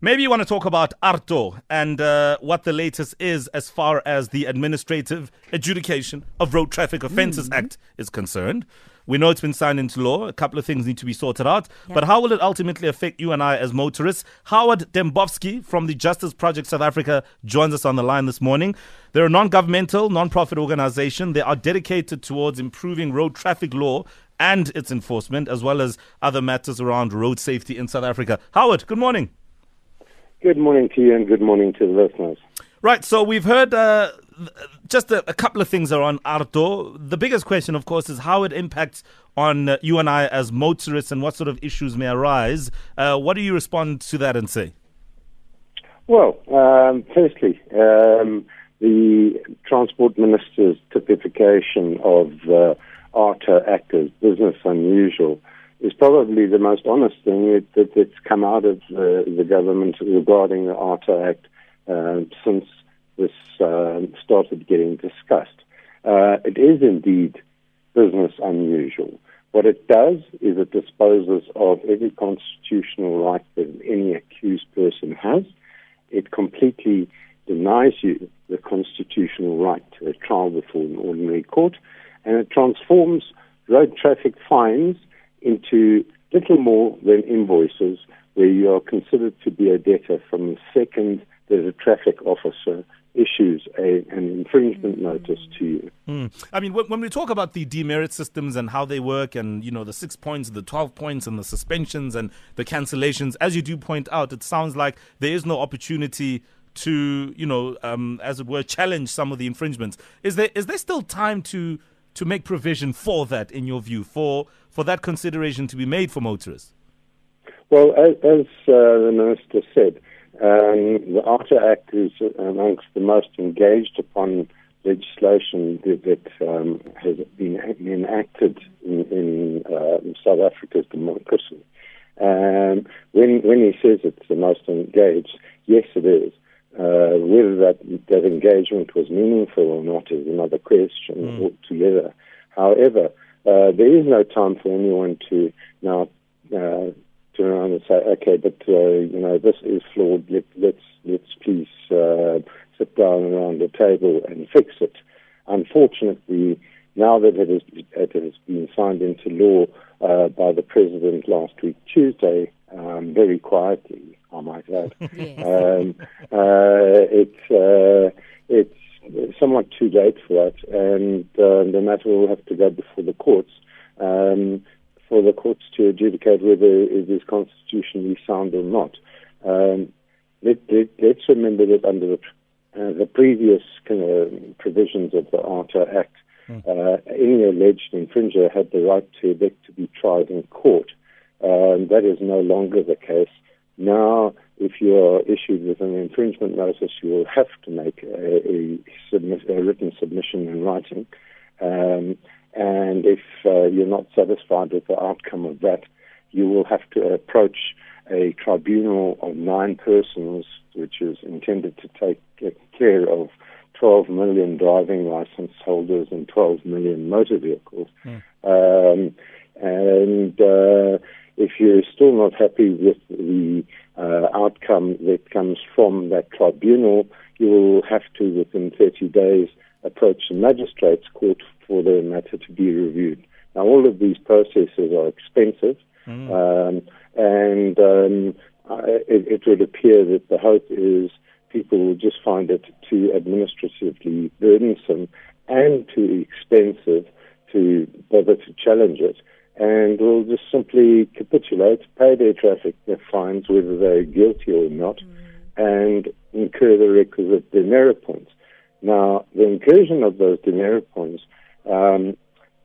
Maybe you want to talk about AARTO and uh, what the latest is as far as the Administrative Adjudication of Road Traffic Offences mm-hmm. Act is concerned. We know it's been signed into law. A couple of things need to be sorted out. Yep. But how will it ultimately affect you and I as motorists? Howard Dembovsky from the Justice Project South Africa joins us on the line this morning. They're a non governmental, non profit organization. They are dedicated towards improving road traffic law and its enforcement, as well as other matters around road safety in South Africa. Howard, good morning. Good morning to you and good morning to the listeners. Right, so we've heard uh, just a, a, couple of things around AARTO. The biggest question, of course, is how it impacts on uh, you and I as motorists and what sort of issues may arise. Uh, what do you respond to that and say? Well, um, firstly, um, the Transport Minister's typification of uh, ARTA Act as business unusual is probably the most honest thing that, that, that's come out of the, the government regarding the ARTA Act uh, since this uh, started getting discussed. Uh, it is indeed business unusual. What it does is it disposes of every constitutional right that any accused person has. It completely denies you the constitutional right to a trial before an ordinary court, and it transforms road traffic fines into little more than invoices where you are considered to be a debtor from the second that a traffic officer issues a, an infringement notice to you. Mm. I mean, when, when, we talk about the demerit systems and how they work, and you know the six points, the twelve points, and the suspensions and the cancellations, as you do point out, it sounds like there is no opportunity to, you know, um, as it were, challenge some of the infringements. Is there is there still time to to make provision for that, in your view, for for that consideration to be made for motorists? Well, as, as uh, the minister said, um, the ARTA Act is amongst the most engaged upon legislation that, that um, has been enacted in, in uh, South Africa's democracy. Um, when when he says it's the most engaged, yes, it is. Uh, whether that, that engagement was meaningful or not is another question mm. altogether. However, uh, there is no time for anyone to now uh, turn around and say, okay, but uh, you know this is flawed. Let, let's let's please uh, sit down around the table and fix it. Unfortunately, now that it has, it has been signed into law uh, by the president last week Tuesday, um, very quietly, I might add. yes. um, uh, it's uh, it's somewhat too late for that, and uh, the matter will have to go before the courts um, for the courts to adjudicate whether it is constitutionally sound or not. Um, let, us let, remember that under the, uh, the previous kind of provisions of the ARTA Act, mm. uh, any alleged infringer had the right to elect to be tried in court. Um, that is no longer the case. Now, if you are issued with an infringement notice, you will have to make a, a, a written submission in writing. Um, and if uh, you're not satisfied with the outcome of that, you will have to approach a tribunal of nine persons, which is intended to take care of 12 million driving license holders and 12 million motor vehicles. Mm. Um, and uh, if you're still not happy with the uh, outcome that comes from that tribunal, you will have to, within 30 days, approach the magistrate's court for the matter to be reviewed. Now, all of these processes are expensive, mm. um, and um, it, it, would appear that the hope is people will just find it too administratively burdensome and too expensive to bother to challenge it and will just simply capitulate, pay their traffic fines, whether they're guilty or not, mm. and incur the requisite demerit points. Now, the incursion of those demerit points, um,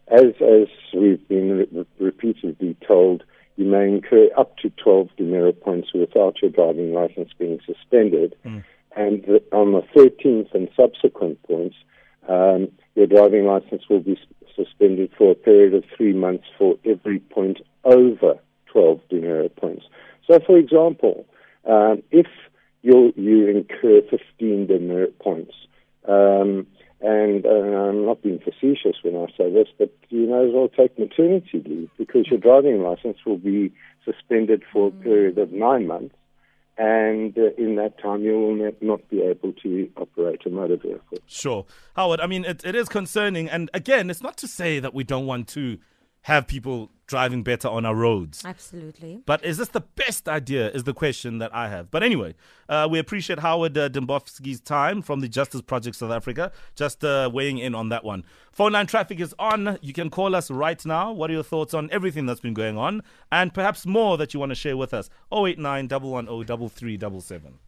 as as we've been re- repeatedly told, you may incur up to 12 demerit points without your driving license being suspended. Mm. And the, on the 13th and subsequent points, um, your driving license will be suspended for a period of three months for every point over 12 demerit points. So, for example, um, if you you incur 15 demerit points, um, and uh, I'm not being facetious when I say this, but you may as well take maternity leave because your driving license will be suspended for a period of nine months. And uh, in that time you will not be able to operate a motor vehicle. Sure. Howard, I mean, it, it is concerning. And again, it's not to say that we don't want to have people driving better on our roads. Absolutely. But is this the best idea? Is the question that I have. But anyway, uh, we appreciate Howard uh, Dembovsky's time from the Justice Project South Africa, just uh, weighing in on that one. Phone line traffic is on. You can call us right now. What are your thoughts on everything that's been going on, and perhaps more that you want to share with us? 089 110 3377.